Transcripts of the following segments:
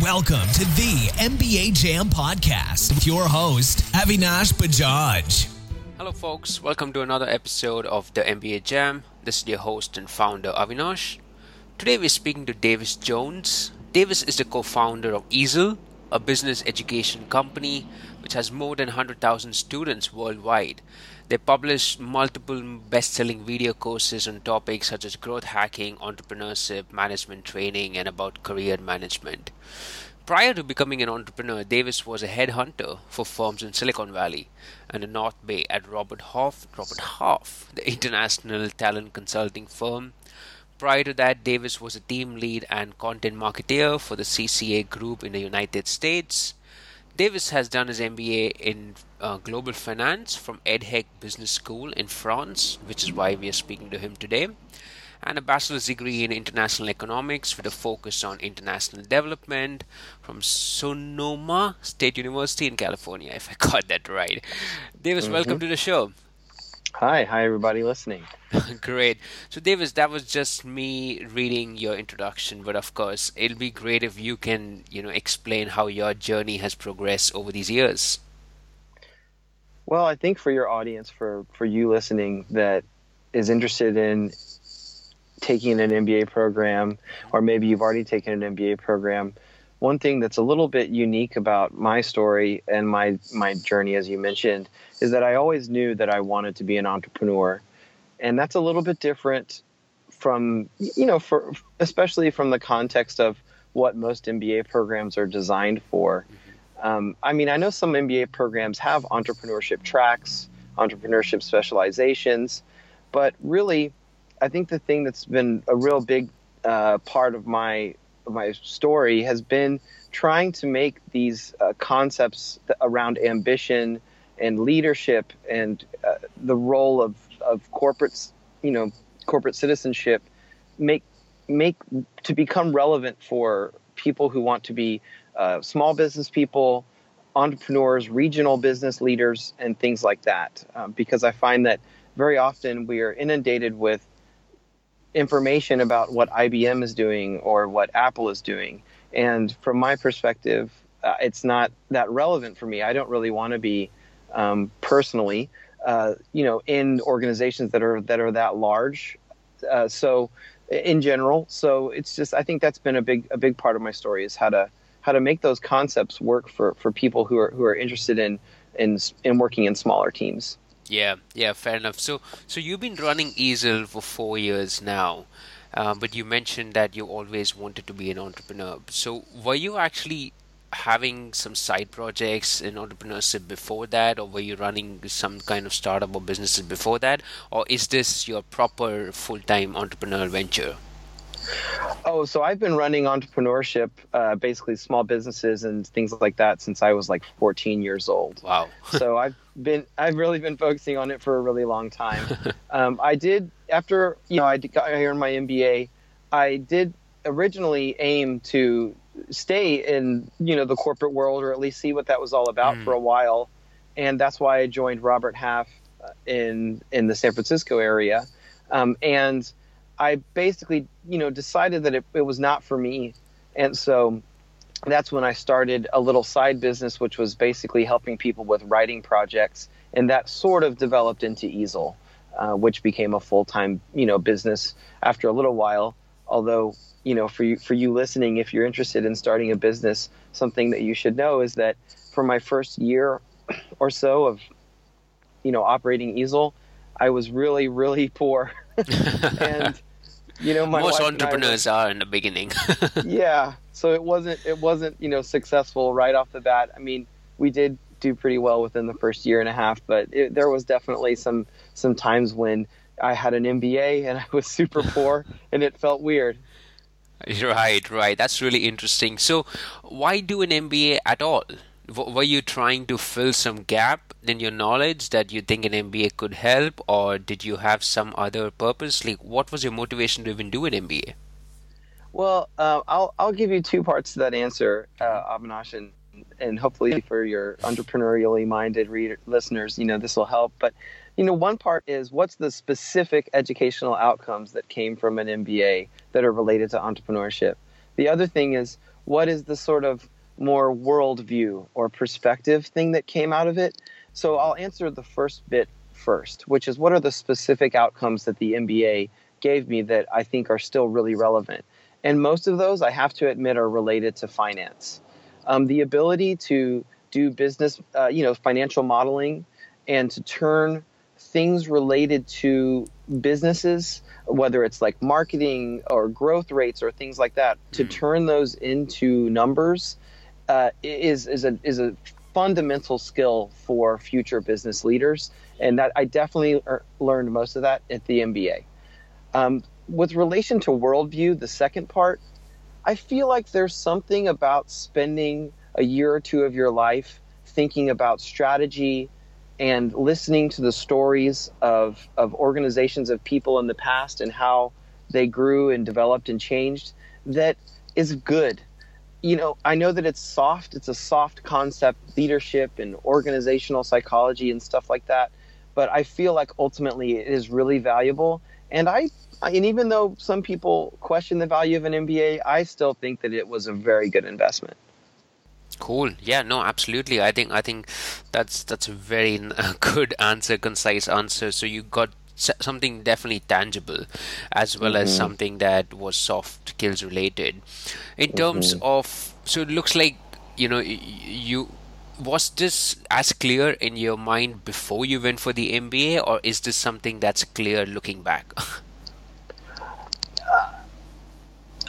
Welcome to the MBA Jam Podcast with your host, Avinash Bajaj. Hello, folks. Welcome to another episode of the MBA Jam. This is your host and founder, Avinash. Today, we're speaking to Davis Jones. Davis is the co founder of Eazl, a business education company which has more than 100,000 students worldwide. They publish multiple best selling video courses on topics such as growth hacking, entrepreneurship, management training, and about career management. Prior to becoming an entrepreneur, Davis was a headhunter for firms in Silicon Valley and the North Bay at Robert Half, Robert Half, the international talent consulting firm. Prior to that, Davis was a team lead and content marketer for the CCA group in the United States. Davis has done his MBA in uh, global finance from EDHEC Business School in France, which is why we are speaking to him today, and a bachelor's degree in international economics with a focus on international development from Sonoma State University in California, if I got that right. Davis, mm-hmm. welcome to the show. Hi, hi everybody listening. great. So Davis, that was just me reading your introduction, but of course, it'll be great if you can, you know, explain how your journey has progressed over these years. Well, I think for your audience, for for you listening that is interested in taking an MBA program or maybe you've already taken an MBA program, one thing that's a little bit unique about my story and my my journey as you mentioned is that I always knew that I wanted to be an entrepreneur. And that's a little bit different from you know for especially from the context of what most MBA programs are designed for. Um, I mean, I know some MBA programs have entrepreneurship tracks, entrepreneurship specializations, but really, I think the thing that's been a real big uh, part of my my story has been trying to make these uh, concepts around ambition and leadership and uh, the role of, of corporates, you know, corporate citizenship make make to become relevant for people who want to be uh, small business people, entrepreneurs, regional business leaders, and things like that. Um, because I find that very often we are inundated with information about what IBM is doing or what Apple is doing. And from my perspective, uh, it's not that relevant for me. I don't really want to be um, personally, uh, you know, in organizations that are that are that large. Uh, so, in general, so it's just I think that's been a big a big part of my story is how to how to make those concepts work for for people who are who are interested in in in working in smaller teams. Yeah, yeah, fair enough. So, so you've been running Eazl for four years now, um, but you mentioned that you always wanted to be an entrepreneur. So, were you actually having some side projects in entrepreneurship before that, or were you running some kind of startup or businesses before that, or is this your proper full-time entrepreneurial venture? Oh, so I've been running entrepreneurship, uh, basically small businesses and things like that since I was like 14 years old. Wow. so I've been, I've really been focusing on it for a really long time. um, I did after you know I got here in my MBA, I did originally aim to stay in you know the corporate world or at least see what that was all about mm. for a while, and that's why I joined Robert Half uh, in in the San Francisco area, um, and I basically, you know, decided that it, it was not for me. And so that's when I started a little side business, which was basically helping people with writing projects. And that sort of developed into Eazl, uh, which became a full time, you know, business after a little while. Although, you know, for you, for you listening, if you're interested in starting a business, something that you should know is that for my first year or so of, you know, operating Eazl, I was really, really poor. and you know, most entrepreneurs are in the beginning. yeah, so it wasn't it wasn't you know successful right off the bat. I mean, we did do pretty well within the first year and a half, but it, there was definitely some some times when I had an MBA and I was super poor, and it felt weird. Right, right. That's really interesting. So, why do an MBA at all? Were you trying to fill some gap in your knowledge that you think an MBA could help, or did you have some other purpose? Like, what was your motivation to even do an MBA? Well, uh, I'll I'll give you two parts to that answer, uh, and, and hopefully for your entrepreneurially minded reader, listeners, you know this will help. But you know, one part is what's the specific educational outcomes that came from an MBA that are related to entrepreneurship. The other thing is what is the sort of more worldview or perspective thing that came out of it. So I'll answer the first bit first, which is what are the specific outcomes that the MBA gave me that I think are still really relevant. And most of those, I have to admit, are related to finance. Um, the ability to do business, uh, you know, financial modeling, and to turn things related to businesses, whether it's like marketing or growth rates or things like that, to mm. turn those into numbers uh, is is a is a fundamental skill for future business leaders, and that I definitely er- learned most of that at the MBA. Um, with relation to worldview, the second part, I feel like there's something about spending a year or two of your life thinking about strategy and listening to the stories of, of organizations of people in the past and how they grew and developed and changed that is good. You know, I know that it's soft, it's a soft concept, leadership and organizational psychology and stuff like that, but I feel like ultimately it is really valuable. And I and even though some people question the value of an MBA, I still think that it was a very good investment. Cool. Yeah. No. Absolutely. I think. I think that's that's a very good answer, concise answer. So you got something definitely tangible, as well mm-hmm. as something that was soft skills related. In terms mm-hmm. of, so it looks like you know you was this as clear in your mind before you went for the MBA, or is this something that's clear looking back?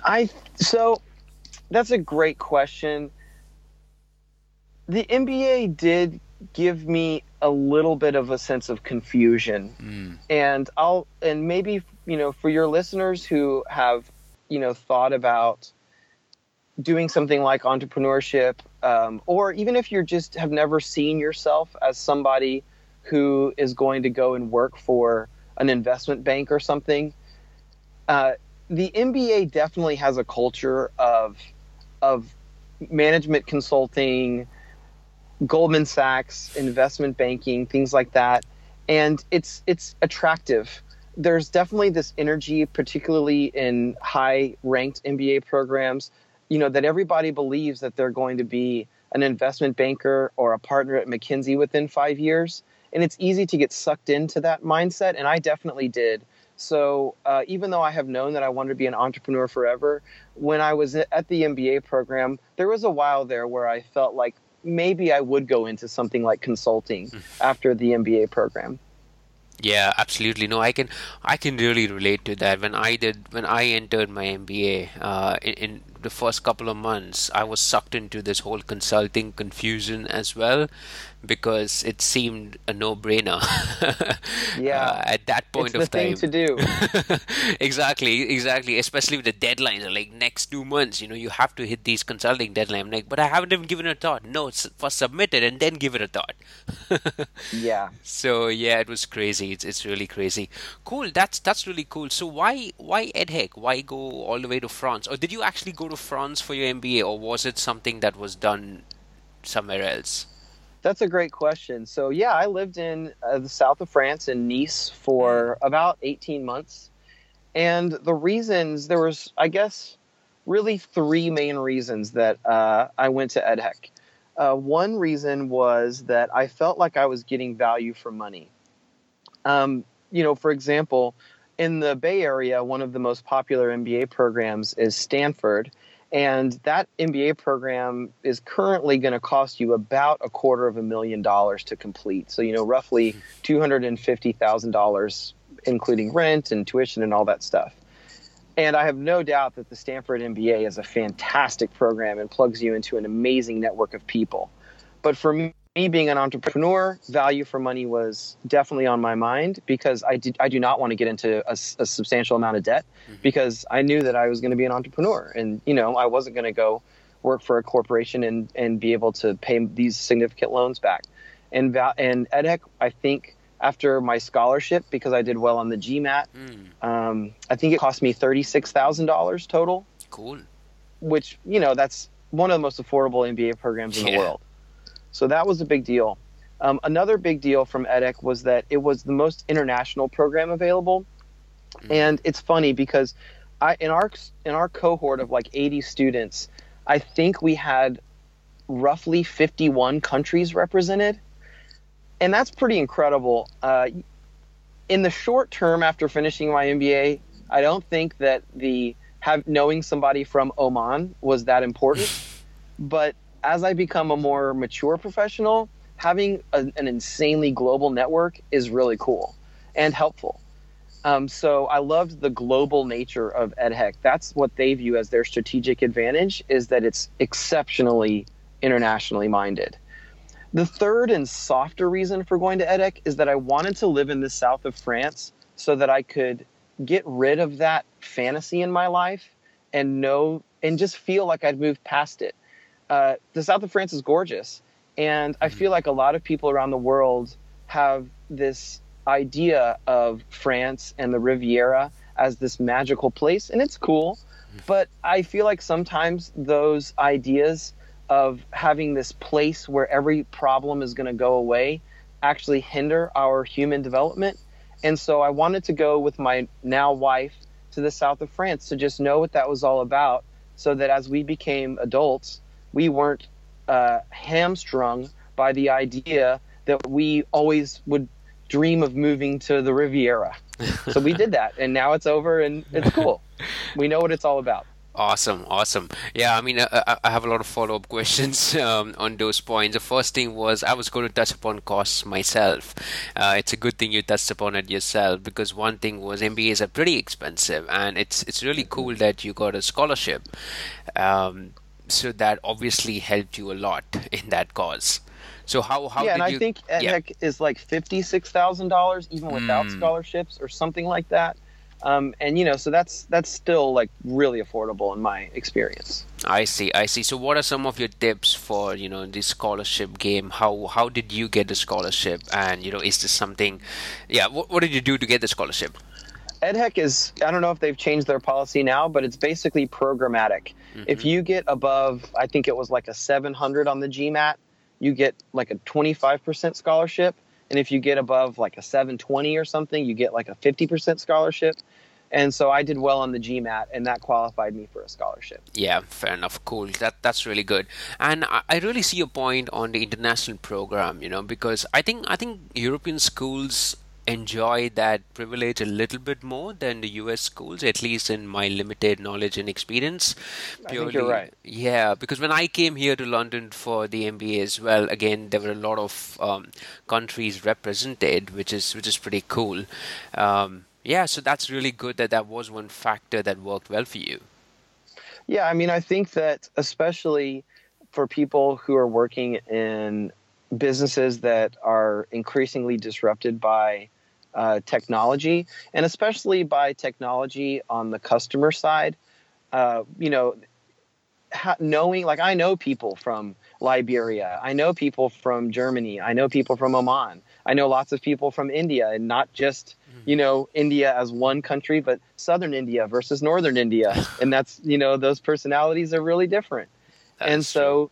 I so that's a great question. The MBA did give me a little bit of a sense of confusion. Mm. And I'll and maybe you know for your listeners who have you know thought about doing something like entrepreneurship um, or even if you just have never seen yourself as somebody who is going to go and work for an investment bank or something uh, the MBA definitely has a culture of of management consulting, Goldman Sachs, investment banking, things like that, and it's it's attractive. There's definitely this energy, particularly in high ranked MBA programs, you know, that everybody believes that they're going to be an investment banker or a partner at McKinsey within five years. And it's easy to get sucked into that mindset. And I definitely did. So uh, even though I have known that I wanted to be an entrepreneur forever, when I was at the MBA program, there was a while there where I felt like maybe I would go into something like consulting mm. after the MBA program. Yeah, absolutely. No, I can I can really relate to that. When I did when I entered my MBA uh, in, in the first couple of months, I was sucked into this whole consulting confusion as well because it seemed a no-brainer. yeah, uh, at that point it's of time, to do. exactly, exactly. Especially with the deadlines, like next two months, you know, you have to hit these consulting deadlines. I'm like, but I haven't even given it a thought. No, it's first submit it and then give it a thought. yeah. So yeah, it was crazy. It's it's really crazy. Cool. That's that's really cool. So why why EDHEC? Why go all the way to France? Or did you actually go to France for your MBA, or was it something that was done somewhere else? That's a great question. So yeah, I lived in uh, the south of France in Nice for mm. about 18 months. And the reasons there was, I guess, really three main reasons that uh, I went to EDHEC. Uh, one reason was that I felt like I was getting value for money. Um, you know, for example, in the Bay Area, one of the most popular MBA programs is Stanford, and that MBA program is currently going to cost you about a quarter of a million dollars to complete. So, you know, roughly $250,000, including rent and tuition and all that stuff. And I have no doubt that the Stanford MBA is a fantastic program and plugs you into an amazing network of people. But for me, me being an entrepreneur, value for money was definitely on my mind because I did I do not want to get into a, a substantial amount of debt mm-hmm. because I knew that I was going to be an entrepreneur and you know I wasn't going to go work for a corporation and and be able to pay these significant loans back. And and EDHEC, I think after my scholarship because I did well on the GMAT, mm. um, I think it cost me thirty six thousand dollars total. Cool. Which you know that's one of the most affordable MBA programs in yeah. the world. So that was a big deal. Um, another big deal from EDHEC was that it was the most international program available. Mm-hmm. And it's funny because I in our in our cohort of like 80 students, I think we had roughly 51 countries represented, and that's pretty incredible. Uh, in the short term, after finishing my MBA, I don't think that the have knowing somebody from Oman was that important, but as I become a more mature professional, having a, an insanely global network is really cool and helpful. Um, so I loved the global nature of EDHEC. That's what they view as their strategic advantage is that it's exceptionally internationally minded. The third and softer reason for going to EDHEC is that I wanted to live in the south of France so that I could get rid of that fantasy in my life and know and just feel like I'd moved past it. Uh, the south of France is gorgeous, and I feel like a lot of people around the world have this idea of France and the Riviera as this magical place, and it's cool. But I feel like sometimes those ideas of having this place where every problem is going to go away actually hinder our human development. And so I wanted to go with my now wife to the south of France to just know what that was all about so that as we became adults, we weren't uh, hamstrung by the idea that we always would dream of moving to the Riviera. so we did that, and now it's over, and it's cool. we know what it's all about. Awesome, awesome. Yeah, I mean, I, I have a lot of follow up questions um, on those points. The first thing was I was going to touch upon costs myself. Uh, it's a good thing you touched upon it yourself because one thing was MBAs are pretty expensive, and it's it's really cool that you got a scholarship. Um, so that obviously helped you a lot in that cause. So how how yeah, did and you? I think EDHEC yeah. is like fifty six thousand dollars even without mm. scholarships or something like that. Um, and you know, so that's that's still like really affordable in my experience. I see, I see. So, what are some of your tips for you know this scholarship game? How how did you get the scholarship? And you know, is this something? Yeah, what, what did you do to get the scholarship? EDHEC is I don't know if they've changed their policy now, but it's basically programmatic. Mm-hmm. If you get above, I think it was like a 700 on the GMAT, you get like a 25% scholarship. And if you get above like a 720 or something, you get like a 50% scholarship. And so I did well on the GMAT, and that qualified me for a scholarship. Yeah, fair enough. Cool. That that's really good. And I, I really see your point on the international program. You know, because I think I think European schools enjoy that privilege a little bit more than the US schools, at least in my limited knowledge and experience. Purely, I think you're right. Yeah, because when I came here to London for the MBA as well, again there were a lot of um, countries represented, which is which is pretty cool. Um, yeah, so that's really good that that was one factor that worked well for you. Yeah, I mean, I think that especially for people who are working in businesses that are increasingly disrupted by uh, technology, and especially by technology on the customer side. Uh, you know, ha- knowing like I know people from Liberia, I know people from Germany, I know people from Oman, I know lots of people from India, and not just mm-hmm. you know India as one country, but Southern India versus Northern India, and that's you know those personalities are really different. That's and so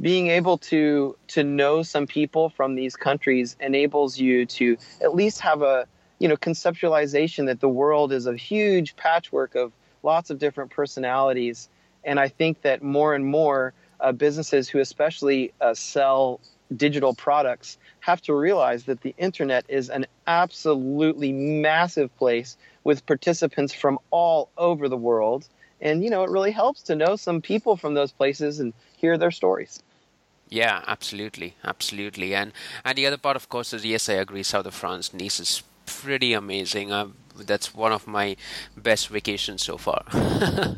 being able to to know some people from these countries enables you to at least have a you know conceptualization that the world is a huge patchwork of lots of different personalities. And i think that more and more uh, businesses who especially uh, sell digital products have to realize that the internet is an absolutely massive place with participants from all over the world and you know it really helps to know some people from those places and hear their stories. Yeah absolutely absolutely. And and the other part of course is yes i agree south of france nice is pretty amazing. Uh, that's one of my best vacations so far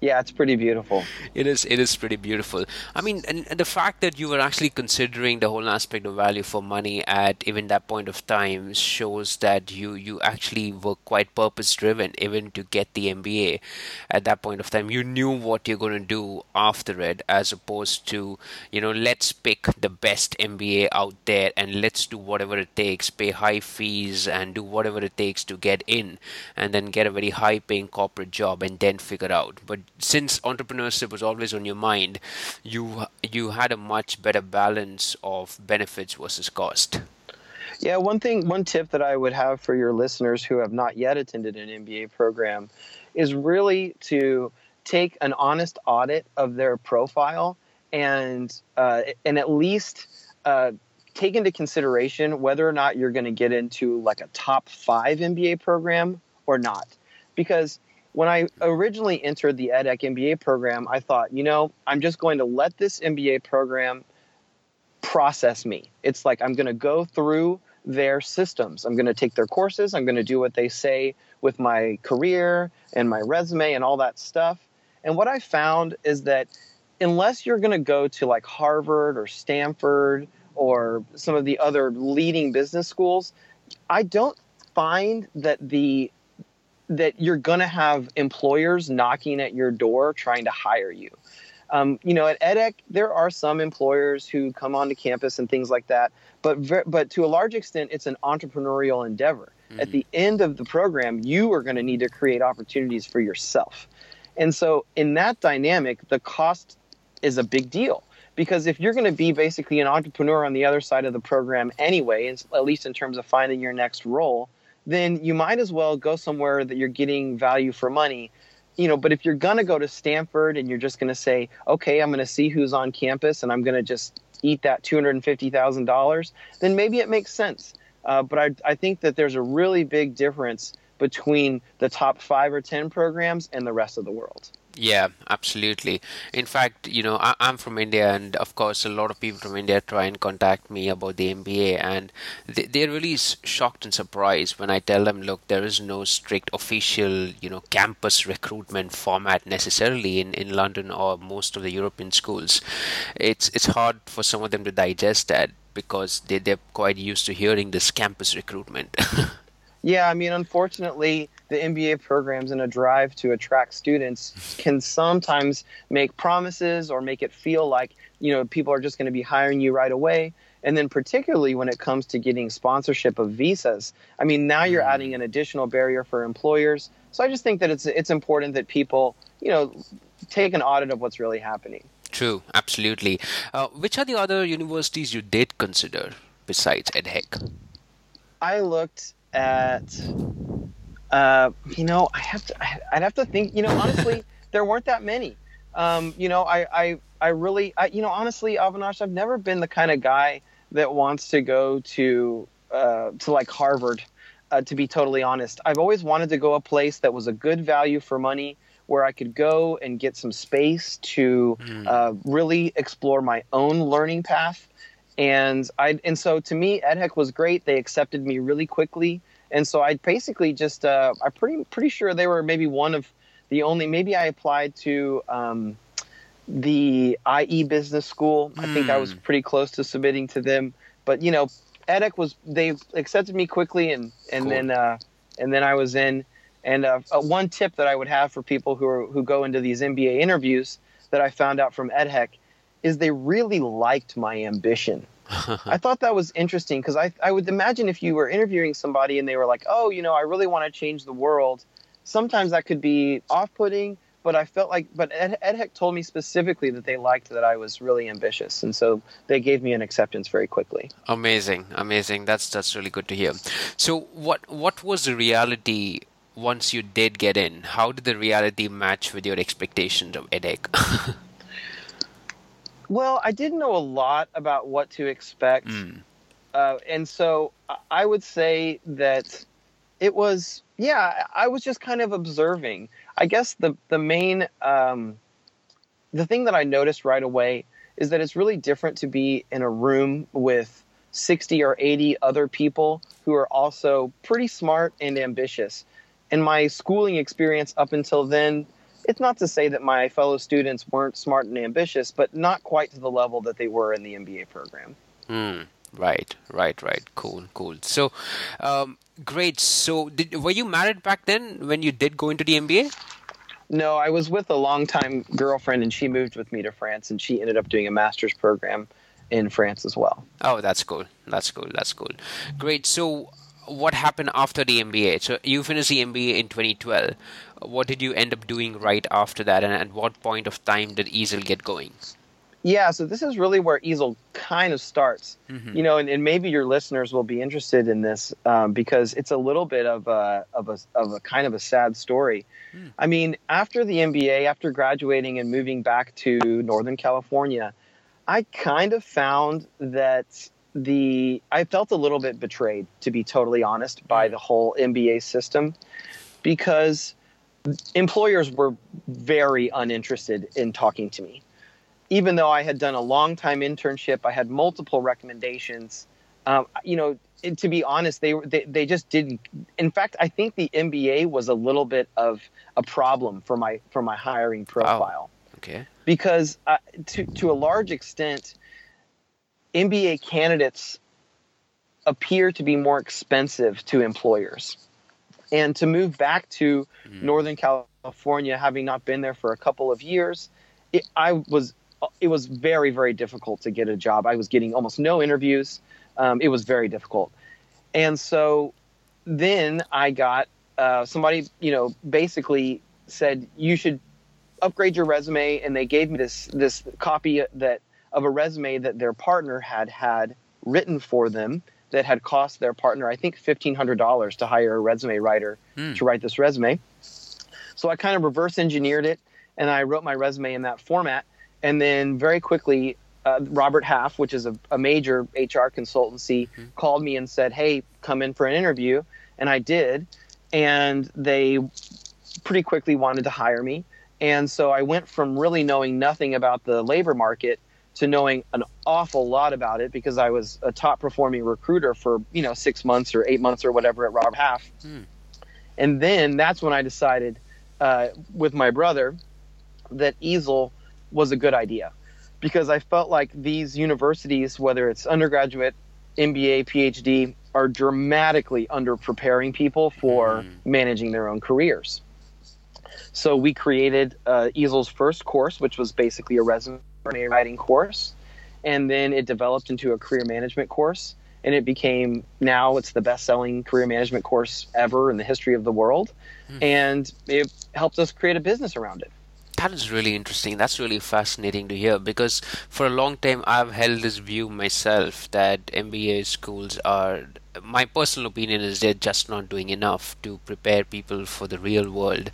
yeah it's pretty beautiful. It is it is pretty beautiful. I mean and, and, the fact that you were actually considering the whole aspect of value for money at even that point of time shows that you you actually were quite purpose driven even to get the mba at that point of time you knew what you're going to do after it as opposed to you know let's pick the best mba out there and let's do whatever it takes pay high fees and do whatever it takes to get in and then get a very high paying corporate job and then figure out. But since entrepreneurship was always on your mind, you you had a much better balance of benefits versus cost. Yeah, one thing, one tip that I would have for your listeners who have not yet attended an MBA program is really to take an honest audit of their profile and uh, and at least uh, take into consideration whether or not you're going to get into like a top five MBA program or not. Because when I originally entered the EDHEC MBA program, I thought, you know, I'm just going to let this MBA program process me. It's like I'm going to go through their systems. I'm going to take their courses. I'm going to do what they say with my career and my resume and all that stuff. And what I found is that unless you're going to go to like Harvard or Stanford or some of the other leading business schools, I don't find that the that you're going to have employers knocking at your door trying to hire you. Um, you know, at EDHEC, there are some employers who come onto campus and things like that, but ver- but to a large extent, it's an entrepreneurial endeavor. Mm-hmm. At the end of the program, you are going to need to create opportunities for yourself, and so in that dynamic, the cost is a big deal because if you're going to be basically an entrepreneur on the other side of the program anyway, at least in terms of finding your next role, then you might as well go somewhere that you're getting value for money you know, but if you're going to go to Stanford and you're just going to say, okay, I'm going to see who's on campus and I'm going to just eat that $250,000, then maybe it makes sense. Uh, but I, I think that there's a really big difference between the top five or 10 programs and the rest of the world. Yeah, absolutely. In fact, you know, I, am from India, and of course, a lot of people from India try and contact me about the MBA, and they, they're really shocked and surprised when I tell them, look, there is no strict official, you know, campus recruitment format necessarily in, in London or most of the European schools. It's it's hard for some of them to digest that because they, they're quite used to hearing this campus recruitment. yeah, I mean, unfortunately, the MBA programs in a drive to attract students can sometimes make promises or make it feel like you know people are just going to be hiring you right away. And then particularly when it comes to getting sponsorship of visas. I mean now you're mm. adding an additional barrier for employers. So i just think that it's it's important that people you know take an audit of what's really happening. True absolutely. Uh, which are the other universities you did consider besides EDHEC i looked at uh, you know, I have to. I'd have to think. You know, honestly, there weren't that many. Um, you know, I, I, I really, I, you know, honestly, Avinash, I've never been the kind of guy that wants to go to, uh, to like Harvard. Uh, to be totally honest, I've always wanted to go a place that was a good value for money, where I could go and get some space to mm. uh, really explore my own learning path. And I, and so to me, EDHEC was great. They accepted me really quickly and so I basically just uh, I'm pretty pretty sure they were maybe one of the only maybe I applied to um, the IE Business School. Mm. I think I was hmm. pretty close to submitting to them, but you know, EDHEC was they accepted me quickly, and and cool. then uh, and then I was in. And uh, uh, one tip that I would have for people who are who go into these MBA interviews that I found out from EDHEC is they really liked my ambition. I thought that was interesting because I, I would imagine if you were interviewing somebody and they were like, oh, you know, I really want to change the world, sometimes that could be off putting. But I felt like, but Ed, EDHEC told me specifically that they liked that I was really ambitious, and so they gave me an acceptance very quickly. Amazing, amazing. That's that's really good to hear. So, what what was the reality once you did get in? How did the reality match with your expectations of EDHEC? Well, I didn't know a lot about what to expect. Mm. Uh, and so I would say that it was, yeah, I was just kind of observing. I guess the, the main, um, the thing that I noticed right away is that it's really different to be in a room with 60 or 80 other people who are also pretty smart and ambitious. And my schooling experience up until then, it's not to say that my fellow students weren't smart and ambitious, but not quite to the level that they were in the MBA program. Mm, right, right, right. Cool, cool. So, um, great. So, did, were you married back then when you did go into the MBA? No, I was with a longtime girlfriend, and she moved with me to France, and she ended up doing a master's program in France as well. Oh, that's cool. That's cool. That's cool. Great. So, what happened after the MBA? So, you finished the MBA in 2012 what did you end up doing right after that and at what point of time did Eazl get going Yeah, so this is really where Eazl kind of starts. Mm-hmm. You know, and, and, maybe your listeners will be interested in this um, because it's a little bit of a, of a of a kind of a sad story. Mm. I mean, after the MBA, after graduating and moving back to Northern California, I kind of found that the I felt a little bit betrayed, to be totally honest, by hmm. the whole MBA system because employers were very uninterested in talking to me. Even though I had done a long time internship, I had multiple recommendations. Um, you know, to be honest, they, they they just didn't. In fact, I think the MBA was a little bit of a problem for my for my hiring profile. Wow. Okay. Because uh, to to a large extent, MBA candidates appear to be more expensive to employers and to move back to mm. Northern California, having not been there for a couple of years, it, I was it was very very difficult to get a job. I was getting almost no interviews. Um, it was very difficult, and so then I got uh, somebody you know basically said you should upgrade your resume, and they gave me this this copy that of a resume that their partner had had written for them that had cost their partner, I think, $1,500 to hire a resume writer mm. to write this resume. So I kind of reverse engineered it and I wrote my resume in that format. And then very quickly, uh, Robert Half, which is a, a major HR consultancy, mm-hmm. called me and said, Hey, come in for an interview. And I did. And they pretty quickly wanted to hire me. And so I went from really knowing nothing about the labor market to knowing an awful lot about it because I was a top performing recruiter for you know six months or eight months or whatever at Robert Half, hmm. and then that's when I decided uh, with my brother that Eazl was a good idea because I felt like these universities, whether it's undergraduate, MBA, PhD, are dramatically under preparing people for hmm. managing their own careers. So we created uh, Eazl's first course, which was basically a resume writing course, and then it developed into a career management course, and it became now it's the best-selling career management course ever in the history of the world, mm. and it helped us create a business around it that is really interesting. That's really fascinating to hear because for a long time I've held this view myself that MBA schools are. My personal opinion is they're just not doing enough to prepare people for the real world.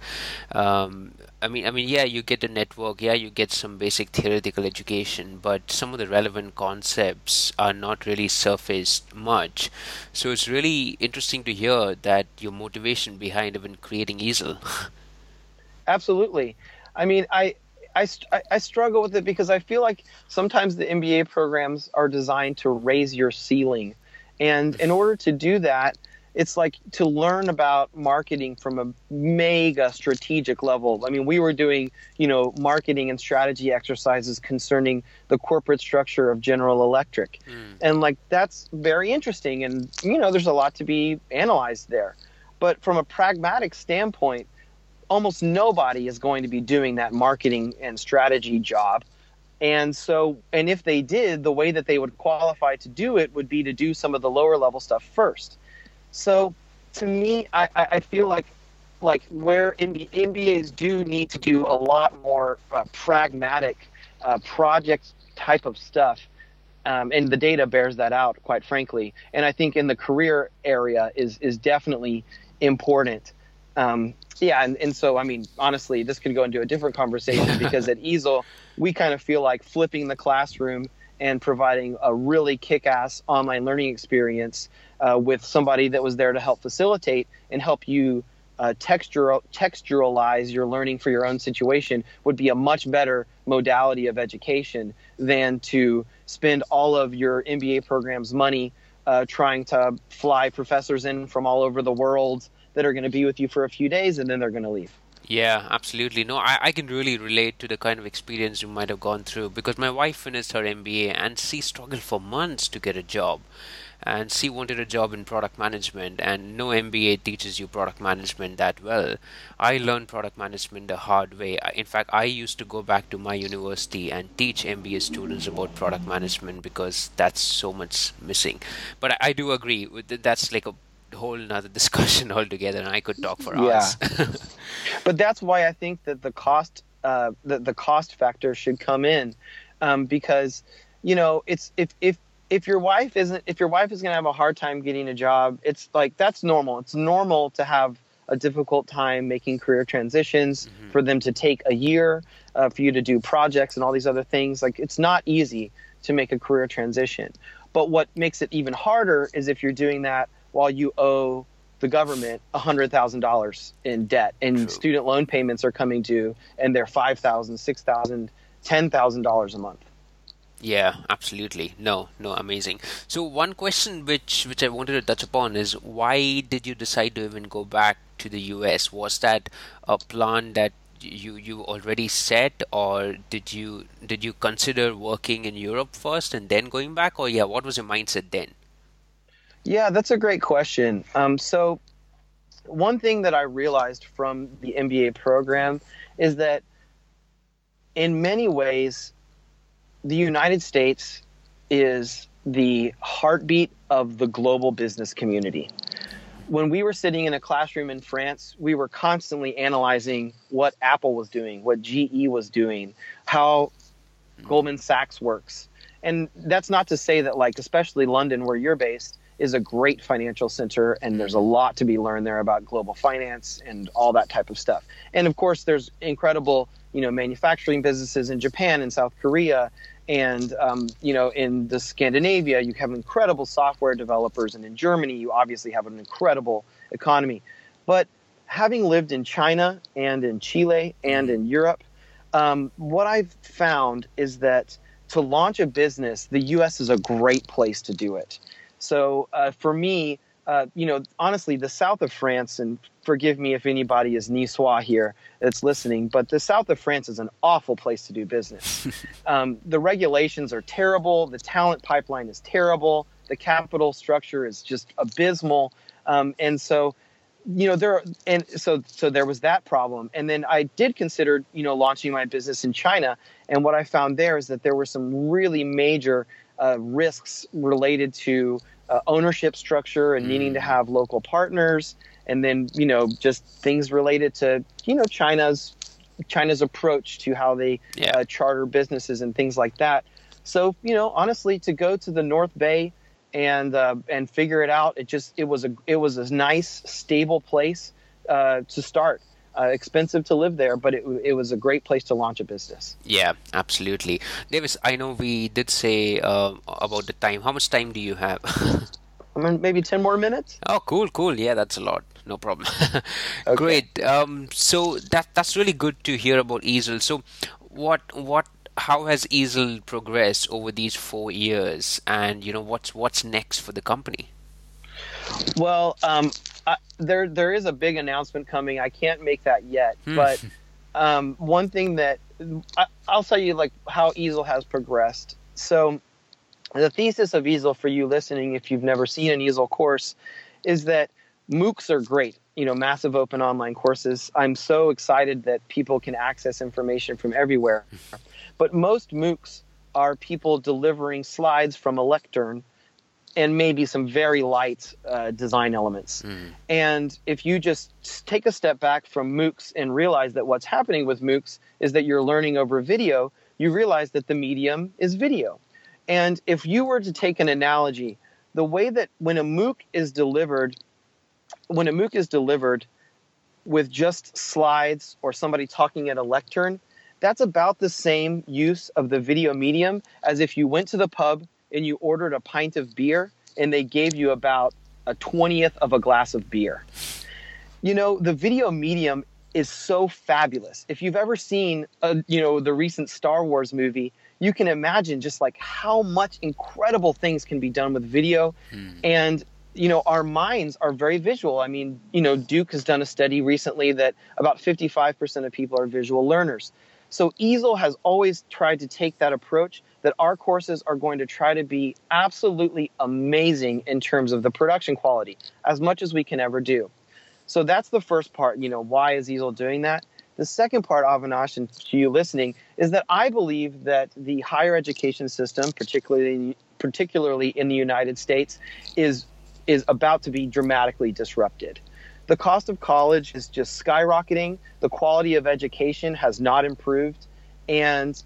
Um, I mean, I mean, yeah, you get a network, yeah, you get some basic theoretical education, but some of the relevant concepts are not really surfaced much. So it's really interesting to hear that your motivation behind even creating Eazl. Absolutely. I mean, I, I, I struggle with it because I feel like sometimes the MBA programs are designed to raise your ceiling. And in order to do that, it's like to learn about marketing from a mega strategic level. I mean, we were doing, you know, marketing and strategy exercises concerning the corporate structure of General Electric. Mm. And like that's very interesting and you know, there's a lot to be analyzed there. But from a pragmatic standpoint, almost nobody is going to be doing that marketing and strategy job. And so, and if they did, the way that they would qualify to do it would be to do some of the lower level stuff first. So to me, I, I feel like like where MBAs do need to do a lot more uh, pragmatic uh, project type of stuff. Um, and the data bears that out, quite frankly. And I think in the career area is is definitely important. Um, yeah, and, and so I mean, honestly, this could go into a different conversation because at Eazl, we kind of feel like flipping the classroom and providing a really kick-ass online learning experience uh, with somebody that was there to help facilitate and help you uh, textural, textualize your learning for your own situation would be a much better modality of education than to spend all of your MBA program's money uh, trying to fly professors in from all over the world that are going to be with you for a few days and then they're going to leave. Yeah, absolutely. No, I, I can really relate to the kind of experience you might have gone through because my wife finished her MBA and she struggled for months to get a job and she wanted a job in product management and no MBA teaches you product management that well. I learned product management the hard way. In fact, I used to go back to my university and teach MBA students about product management because that's so much missing. But I, do agree with that's like a whole another discussion altogether and I could talk for hours. yeah. but that's why I think that the cost uh, the, the cost factor should come in um, because you know it's if if if your wife isn't if your wife is going to have a hard time getting a job it's like that's normal it's normal to have a difficult time making career transitions mm-hmm. for them to take a year uh, for you to do projects and all these other things like it's not easy to make a career transition but what makes it even harder is if you're doing that while you owe the government $100000 in debt and True. student loan payments are coming due and they're $5000 $6000 $10000 a month yeah, absolutely. No, no, amazing. So one question which which I wanted to touch upon is why did you decide to even go back to the US? Was that a plan that you you already set or did you did you consider working in Europe first and then going back or yeah, what was your mindset then? Yeah, that's a great question. Um, so one thing that I realized from the MBA program is that in many ways the United States is the heartbeat of the global business community. When we were sitting in a classroom in France, we were constantly analyzing what Apple was doing, what GE was doing, how Goldman Sachs works. And that's not to say that, like, especially London, where you're based, is a great financial center, and there's a lot to be learned there about global finance and all that type of stuff. And of course, there's incredible, you know, manufacturing businesses in Japan and South Korea and um, you know in the Scandinavia you have incredible software developers, and in Germany you obviously have an incredible economy. But having lived in China and in Chile and in Europe, um, what I've found is that to launch a business, the U.S. is a great place to do it. So uh, for me, uh, you know, honestly, the south of France, and forgive me if anybody is Niçois here that's listening, but the south of France is an awful place to do business. um, the regulations are terrible. The talent pipeline is terrible. The capital structure is just abysmal. Um, and so, you know, there, and so, so there was that problem. And then I did consider, you know, launching my business in China. And what I found there is that there were some really major uh, risks related to uh, ownership structure and mm. needing to mm. have local partners, and then you know just things related to you know China's China's approach to how they yeah. uh, charter businesses and things like that. So you know, honestly, to go to the North Bay and uh, and figure it out, it just it was a it was a nice stable place uh, to start uh, expensive to live there, but it, it was a great place to launch a business. Yeah, absolutely. Davis, I know we did say uh, about the time. How much time do you have? I mean, maybe 10 more minutes. Oh, cool, cool. Yeah, that's a lot. No problem. okay. Great. Um, so that that's really good to hear about Eazl. So, what what how has Eazl progressed over these four years, and you know what's what's next for the company? Well, um, there there is a big announcement coming. I can't make that yet, hmm. but um, one thing that I, will tell you like how Eazl has progressed. So the thesis of Eazl for you listening, if you've never seen an Eazl course, is that MOOCs are great. You know, massive open online courses. I'm so excited that people can access information from everywhere. But most MOOCs are people delivering slides from a lectern and maybe some very light uh, design elements. Mm. And if you just take a step back from MOOCs and realize that what's happening with MOOCs is that you're learning over video, you realize that the medium is video. And if you were to take an analogy, the way that when a MOOC is delivered, when a MOOC is delivered with just slides or somebody talking at a lectern, that's about the same use of the video medium as if you went to the pub and you ordered a pint of beer and they gave you about a 20th of a glass of beer. You know, the video medium is so fabulous. If you've ever seen, a, you know, the recent Star Wars movie, you can imagine just like how much incredible things can be done with video. Hmm. And, you know, our minds are very visual. I mean, you know, Duke has done a study recently that about 55% of people are visual learners. So Eazl has always tried to take that approach that our courses are going to try to be absolutely amazing in terms of the production quality, as much as we can ever do. So that's the first part. You know, why is Eazl doing that? The second part, Avinash, and to you listening, is that I believe that the higher education system, particularly particularly in the United States, is is about to be dramatically disrupted. The cost of college is just skyrocketing. The quality of education has not improved, and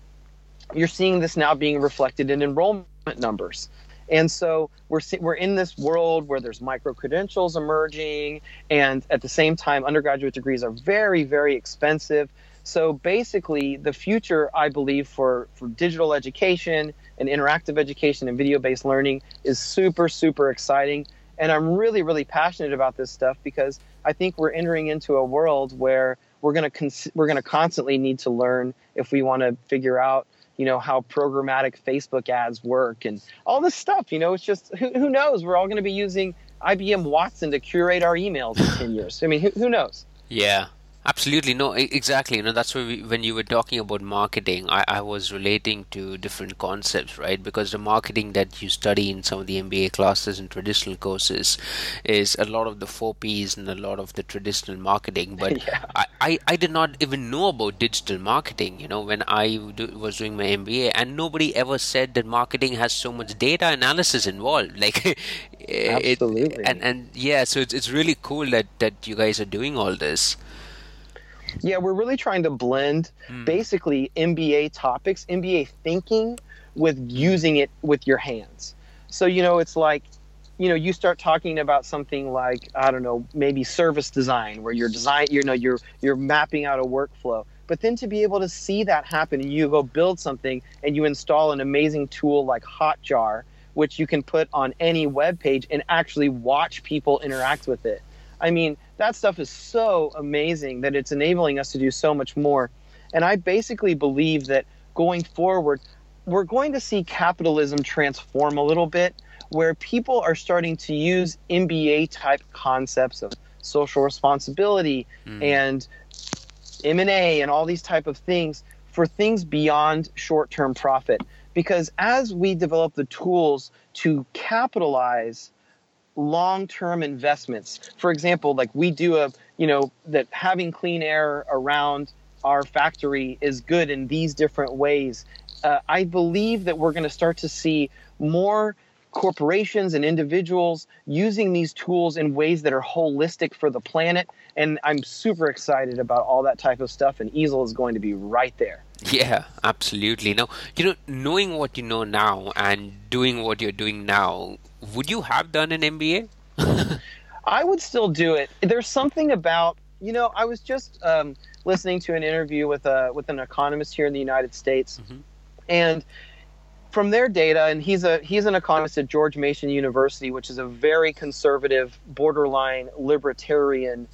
you're seeing this now being reflected in enrollment numbers. And so we're we're in this world where there's micro credentials emerging, and at the same time, undergraduate degrees are very, very expensive. So basically, the future, I believe, for, for digital education and interactive education and video based learning is super, super exciting. And I'm really, really passionate about this stuff because I think we're entering into a world where we're going to cons- we're going to constantly need to learn if we want to figure out you know how programmatic Facebook ads work and all this stuff. You know, it's just who, who knows? We're all going to be using IBM Watson to curate our emails in ten years. I mean, who, who knows? Yeah, Absolutely, no, exactly. You know, that's why we, when you were talking about marketing, I, I was relating to different concepts, right? Because the marketing that you study in some of the MBA classes and traditional courses is a lot of the four Ps and a lot of the traditional marketing. But yeah. I, I, I, did not even know about digital marketing, you know, when I do, was doing my MBA, and nobody ever said that marketing has so much data analysis involved. Like, Absolutely. It, and, and yeah, so it's, it's really cool that, that you guys are doing all this. Yeah, we're really trying to blend mm. basically MBA topics, MBA thinking with using it with your hands. So, you know, it's like, you know, you start talking about something like, I don't know, maybe service design where you're design, you know, you're you're mapping out a workflow. But then to be able to see that happen and you go build something and you install an amazing tool like Hotjar, which you can put on any web page and actually watch people interact with it. I mean, that stuff is so amazing that it's enabling us to do so much more. And I basically believe that going forward, we're going to see capitalism transform a little bit where people are starting to use MBA type concepts of social responsibility mm. and M&A and all these type of things for things beyond short-term profit because as we develop the tools to capitalize long-term investments. For example, like we do a, you know, that having clean air around our factory is good in these different ways. Uh, I believe that we're going to start to see more corporations and individuals using these tools in ways that are holistic for the planet. And I'm super excited about all that type of stuff. And Eazl is going to be right there. Yeah, absolutely. Now, you know, knowing what you know now and doing what you're doing now, would you have done an MBA? I would still do it. There's something about you know I was just um, listening to an interview with a with an economist here in the United States, mm-hmm. and from their data, and he's a he's an economist at George Mason University, which is a very conservative, borderline libertarian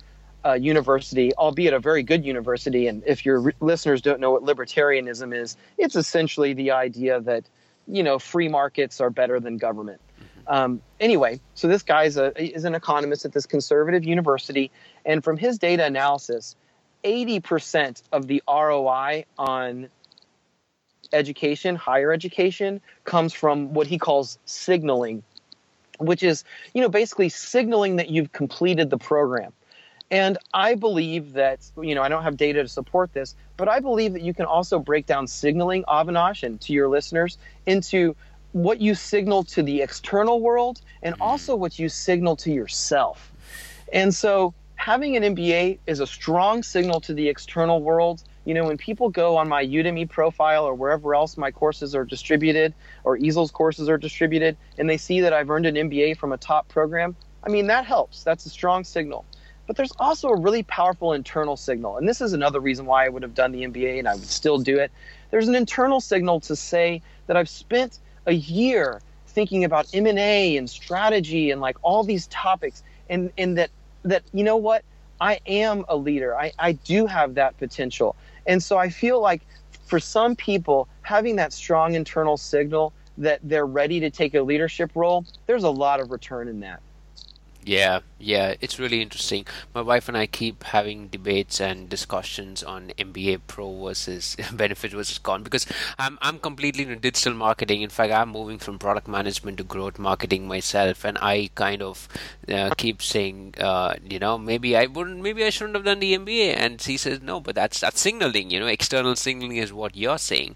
uh, university, albeit a very good university. And if your re- listeners don't know what libertarianism is, it's essentially the idea that you know free markets are better than government. Um, anyway, so this guy is, a, is an economist at this conservative university, and from his data analysis, 80% of the ROI on education, higher education, comes from what he calls signaling, which is, you know, basically signaling that you've completed the program. And I believe that, you know, I don't have data to support this, but I believe that you can also break down signaling, Avinash, and to your listeners, into what you signal to the external world and mm-hmm. also what you signal to yourself. And so having an MBA is a strong signal to the external world. You know, when people go on my Udemy profile or wherever else my courses are distributed or Eazl's courses are distributed and they see that I've earned an MBA from a top program, I mean, that helps. That's a strong signal. But there's also a really powerful internal signal. And this is another reason why I would have done the MBA and I would still do it. There's an internal signal to say that I've spent a year thinking about M&A and strategy and like all these topics and and that that you know what I am a leader I, I do have that potential and so I feel like for some people having that strong internal signal that they're ready to take a leadership role there's a lot of return in that yeah, yeah, it's really interesting. My wife and I keep having debates and discussions on MBA Pro versus benefit versus con because I'm I'm completely in digital marketing. In fact, I'm moving from product management to growth marketing myself, and I kind of uh, keep saying, uh, you know, maybe I wouldn't, maybe I shouldn't have done the MBA, and she says no, but that's that's signaling. You know, external signaling is what you're saying,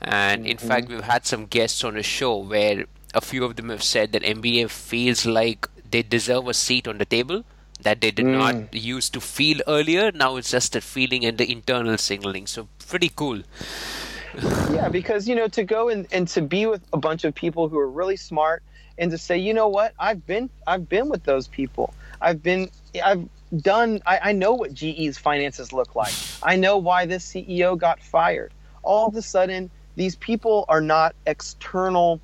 and in mm-hmm. fact, we've had some guests on a show where a few of them have said that MBA feels like they deserve a seat on the table that they did mm. not used to feel earlier. Now it's just the feeling and the internal signaling. So pretty cool. yeah, because you know to go and, and to be with a bunch of people who are really smart and to say, you know what, I've been I've been with those people. I've been I've done I, I know what GE's finances look like. I know why this CEO got fired. All of a sudden, these people are not external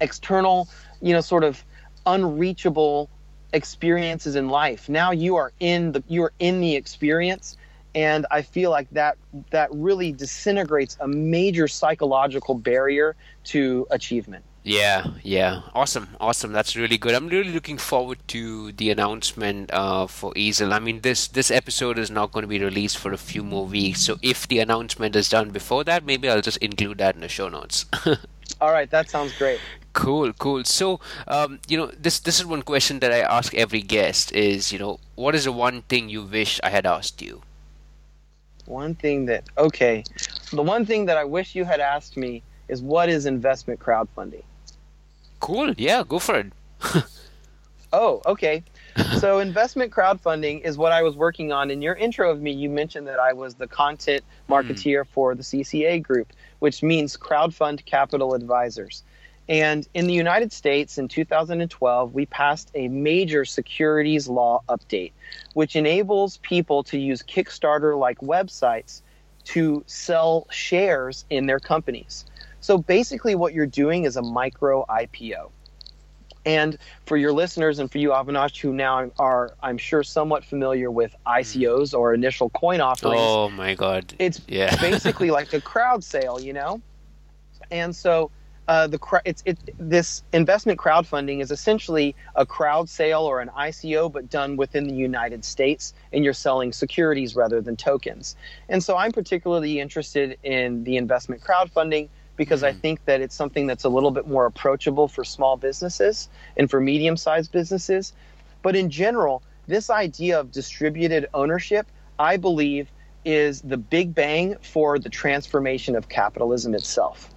external, you know, sort of unreachable experiences in life. Now you are in the you are in the experience and I feel like that that really disintegrates a major psychological barrier to achievement. Yeah, yeah, awesome, awesome. That's really good. I'm really looking forward to the announcement uh, for Eazl. I mean, this this episode is not going to be released for a few more weeks, so if the announcement is done before that, maybe I'll just include that in the show notes. All right, that sounds great. Cool, cool. So, um, you know, this this is one question that I ask every guest: is you know, what is the one thing you wish I had asked you? One thing that okay, the one thing that I wish you had asked me is what is investment crowdfunding? Cool. Yeah, go for it. oh, okay. so investment crowdfunding is what I was working on. In your intro of me, you mentioned that I was the content marketeer mm. for the CCA group, which means crowdfund capital advisors. And in the United States in 2012, we passed a major securities law update, which enables people to use Kickstarter like websites to sell shares in their companies. So basically, what you're doing is a micro IPO. And for your listeners and for you, Avinash, who now are, I'm sure, somewhat familiar with ICOs or initial coin offerings. Oh my God! It's yeah. basically like a crowd sale, you know. And so uh, the it's it this investment crowdfunding is essentially a crowd sale or an ICO, but done within the United States, and you're selling securities rather than tokens. And so I'm particularly interested in the investment crowdfunding because. I hmm. think that it's something that's a little bit more approachable for small businesses and for medium-sized businesses. But in general, this idea of distributed ownership, I believe, is the big bang for the transformation of capitalism itself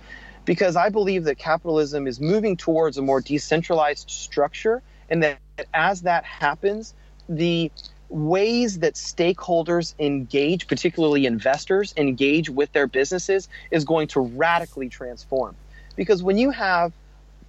because I believe that capitalism is moving towards a more decentralized structure, and that as that happens, the ways that stakeholders engage, particularly investors, engage with their businesses is going to radically transform. Because when you have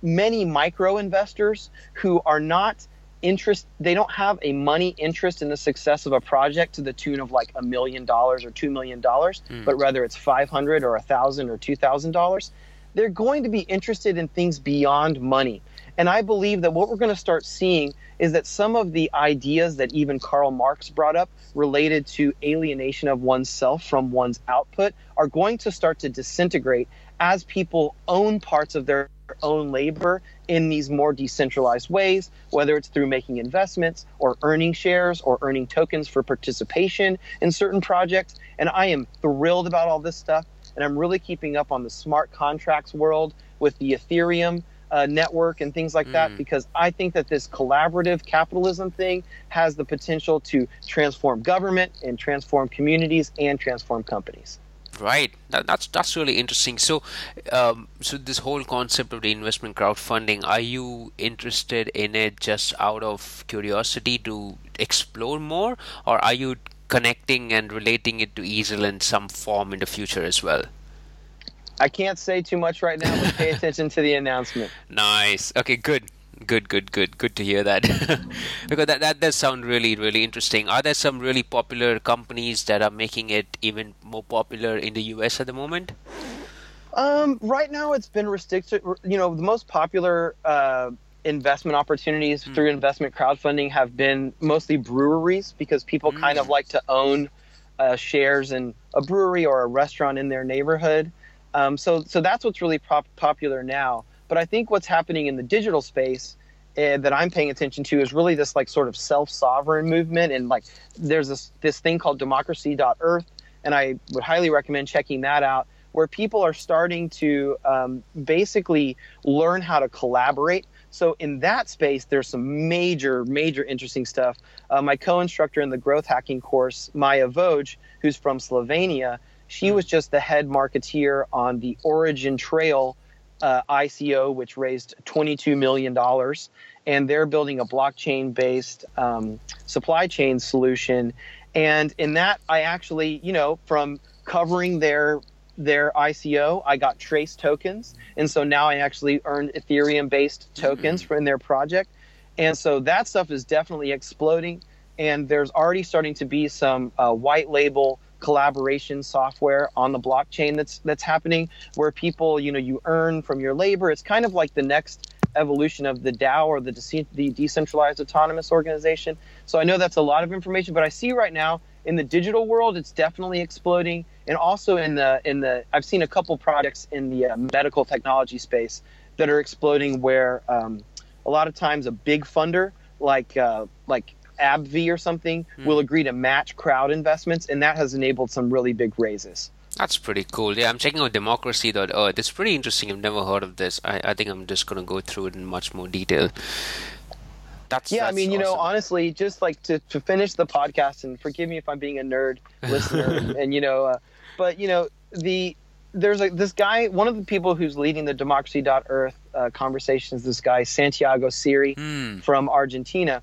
many micro investors who are not interest they don't have a money interest in the success of a project to the tune of like a million dollars or two million dollars mm. but rather it's 500 or a thousand or two thousand dollars they're going to be interested in things beyond money. And I believe that what we're going to start seeing is that some of the ideas that even Karl Marx brought up related to alienation of oneself from one's output are going to start to disintegrate as people own parts of their own labor in these more decentralized ways, whether it's through making investments or earning shares or earning tokens for participation in certain projects. And I am thrilled about all this stuff and I'm really keeping up on the smart contracts world with the Ethereum uh, network and things like mm. that because I think that this collaborative capitalism thing has the potential to transform government and transform communities and transform companies. Right, that, that's that's really interesting. So, um, so this whole concept of the investment crowdfunding, are you interested in it just out of curiosity to explore more, or are you connecting and relating it to Eazl in some form in the future as well? I can't say too much right now, but pay attention to the announcement. Nice. Okay, good. Good, good, good. Good to hear that. because that, that does sound really, really interesting. Are there some really popular companies that are making it even more popular in the US at the moment? Um, right now, it's been restricted. You know, the most popular uh, investment opportunities mm. through investment crowdfunding have been mostly breweries because people mm. kind of like to own uh, shares in a brewery or a restaurant in their neighborhood. Um, so, so that's what's really pop- popular now. But I think what's happening in the digital space uh, that I'm paying attention to is really this like sort of self-sovereign movement, and like there's this this thing called Democracy.Earth, and I would highly recommend checking that out, where people are starting to um, basically learn how to collaborate so in that space, there's some major, major interesting stuff. Uh, my co-instructor in the growth hacking course, Maja Voje, who's from Slovenia, she was just the head marketeer on the OriginTrail uh, ICO, which raised $22 million. And they're building a blockchain based um, supply chain solution. And in that, I actually, you know, from covering their their ICO, I got Trace tokens, and so now I actually earned Ethereum-based tokens mm-hmm. from their project, and so that stuff is definitely exploding. And there's already starting to be some uh, white label collaboration software on the blockchain that's that's happening, where people, you know, you earn from your labor. It's kind of like the next evolution of the DAO or the, de- the decentralized autonomous organization. So I know that's a lot of information, but I see right now in the digital world, it's definitely exploding, and also in the in the I've seen a couple products in the uh, medical technology space that are exploding, where um, a lot of times a big funder like uh, like AbbVie or something mm. will agree to match crowd investments, and that has enabled some really big raises. That's pretty cool. Yeah, I'm checking out democracy.earth. It's pretty interesting. I've never heard of this. I, I think I'm just going to go through it in much more detail. That's, yeah, that's I mean, you awesome. know, honestly, just like to, to finish the podcast, and forgive me if I'm being a nerd listener, and, and, you know, uh, but you know, the there's like this guy, one of the people who's leading the democracy.earth uh, conversations, this guy Santiago Siri mm. from Argentina,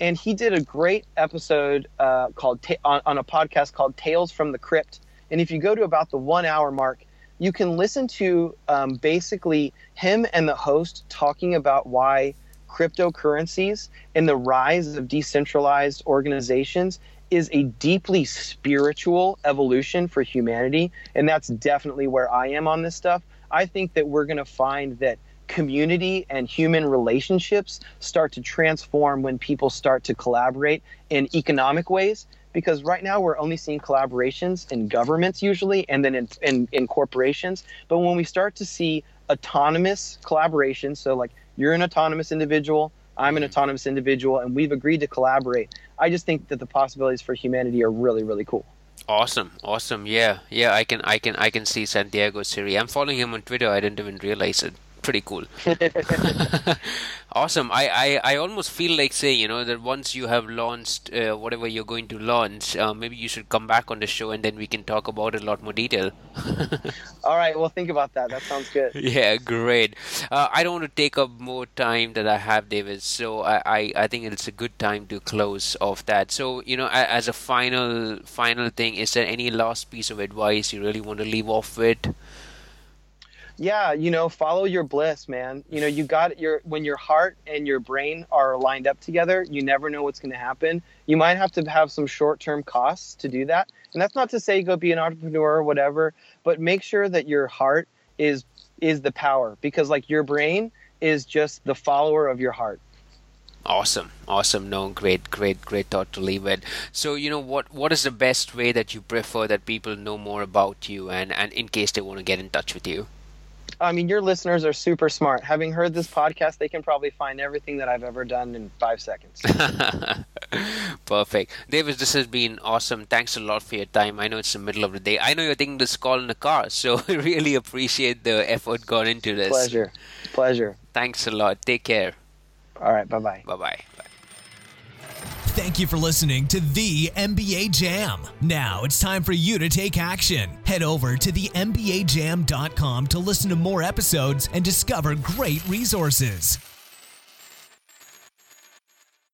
and he did a great episode uh, called ta- on, on a podcast called Tales from the Crypt and if you go to about the one hour mark, you can listen to um, basically him and the host talking about why cryptocurrencies and the rise of decentralized organizations is a deeply spiritual evolution for humanity. And that's definitely where I am on this stuff. I think that we're going to find that community and human relationships start to transform when people start to collaborate in economic ways because right now we're only seeing collaborations in governments usually and then in, in, in corporations. But when we start to see autonomous collaboration, so like you're an autonomous individual, I'm an mm-hmm. autonomous individual, and we've agreed to collaborate, I just think that the possibilities for humanity are really, really cool. Awesome, awesome. Yeah, yeah. I can, I can, I can see Santiago Siri. I'm following him on Twitter. I didn't even realize it pretty cool. awesome. I, I, I almost feel like saying, you know, that once you have launched uh, whatever you're going to launch, uh, maybe you should come back on the show and then we can talk about it a lot more detail. All right. Well, think about that. That sounds good. Yeah, great. Uh, I don't want to take up more time that I have, David. So I, I, I think it's a good time to close off that. So, you know, as a final final thing, is there any last piece of advice you really want to leave off with? Yeah, you know, follow your bliss, man. You know, you got your when your heart and your brain are lined up together, you never know what's going to happen. You might have to have some short-term costs to do that. And that's not to say go be an entrepreneur or whatever, but make sure that your heart is is the power because like your brain is just the follower of your heart. Awesome, awesome. No, great, great, great thought to leave it. So, you know, what what is the best way that you prefer that people know more about you, and and in case they want to get in touch with you? I mean, your listeners are super smart. Having heard this podcast, they can probably find everything that I've ever done in five seconds. Perfect. David, this has been awesome. Thanks a lot for your time. I know it's the middle of the day. I know you're taking this call in the car, so I really appreciate the effort gone into this. Pleasure. Pleasure. Thanks a lot. Take care. All right. Bye bye. Bye bye. Thank you for listening to the MBA Jam. Now it's time for you to take action. Head over to the MBAJam.com to listen to more episodes and discover great resources.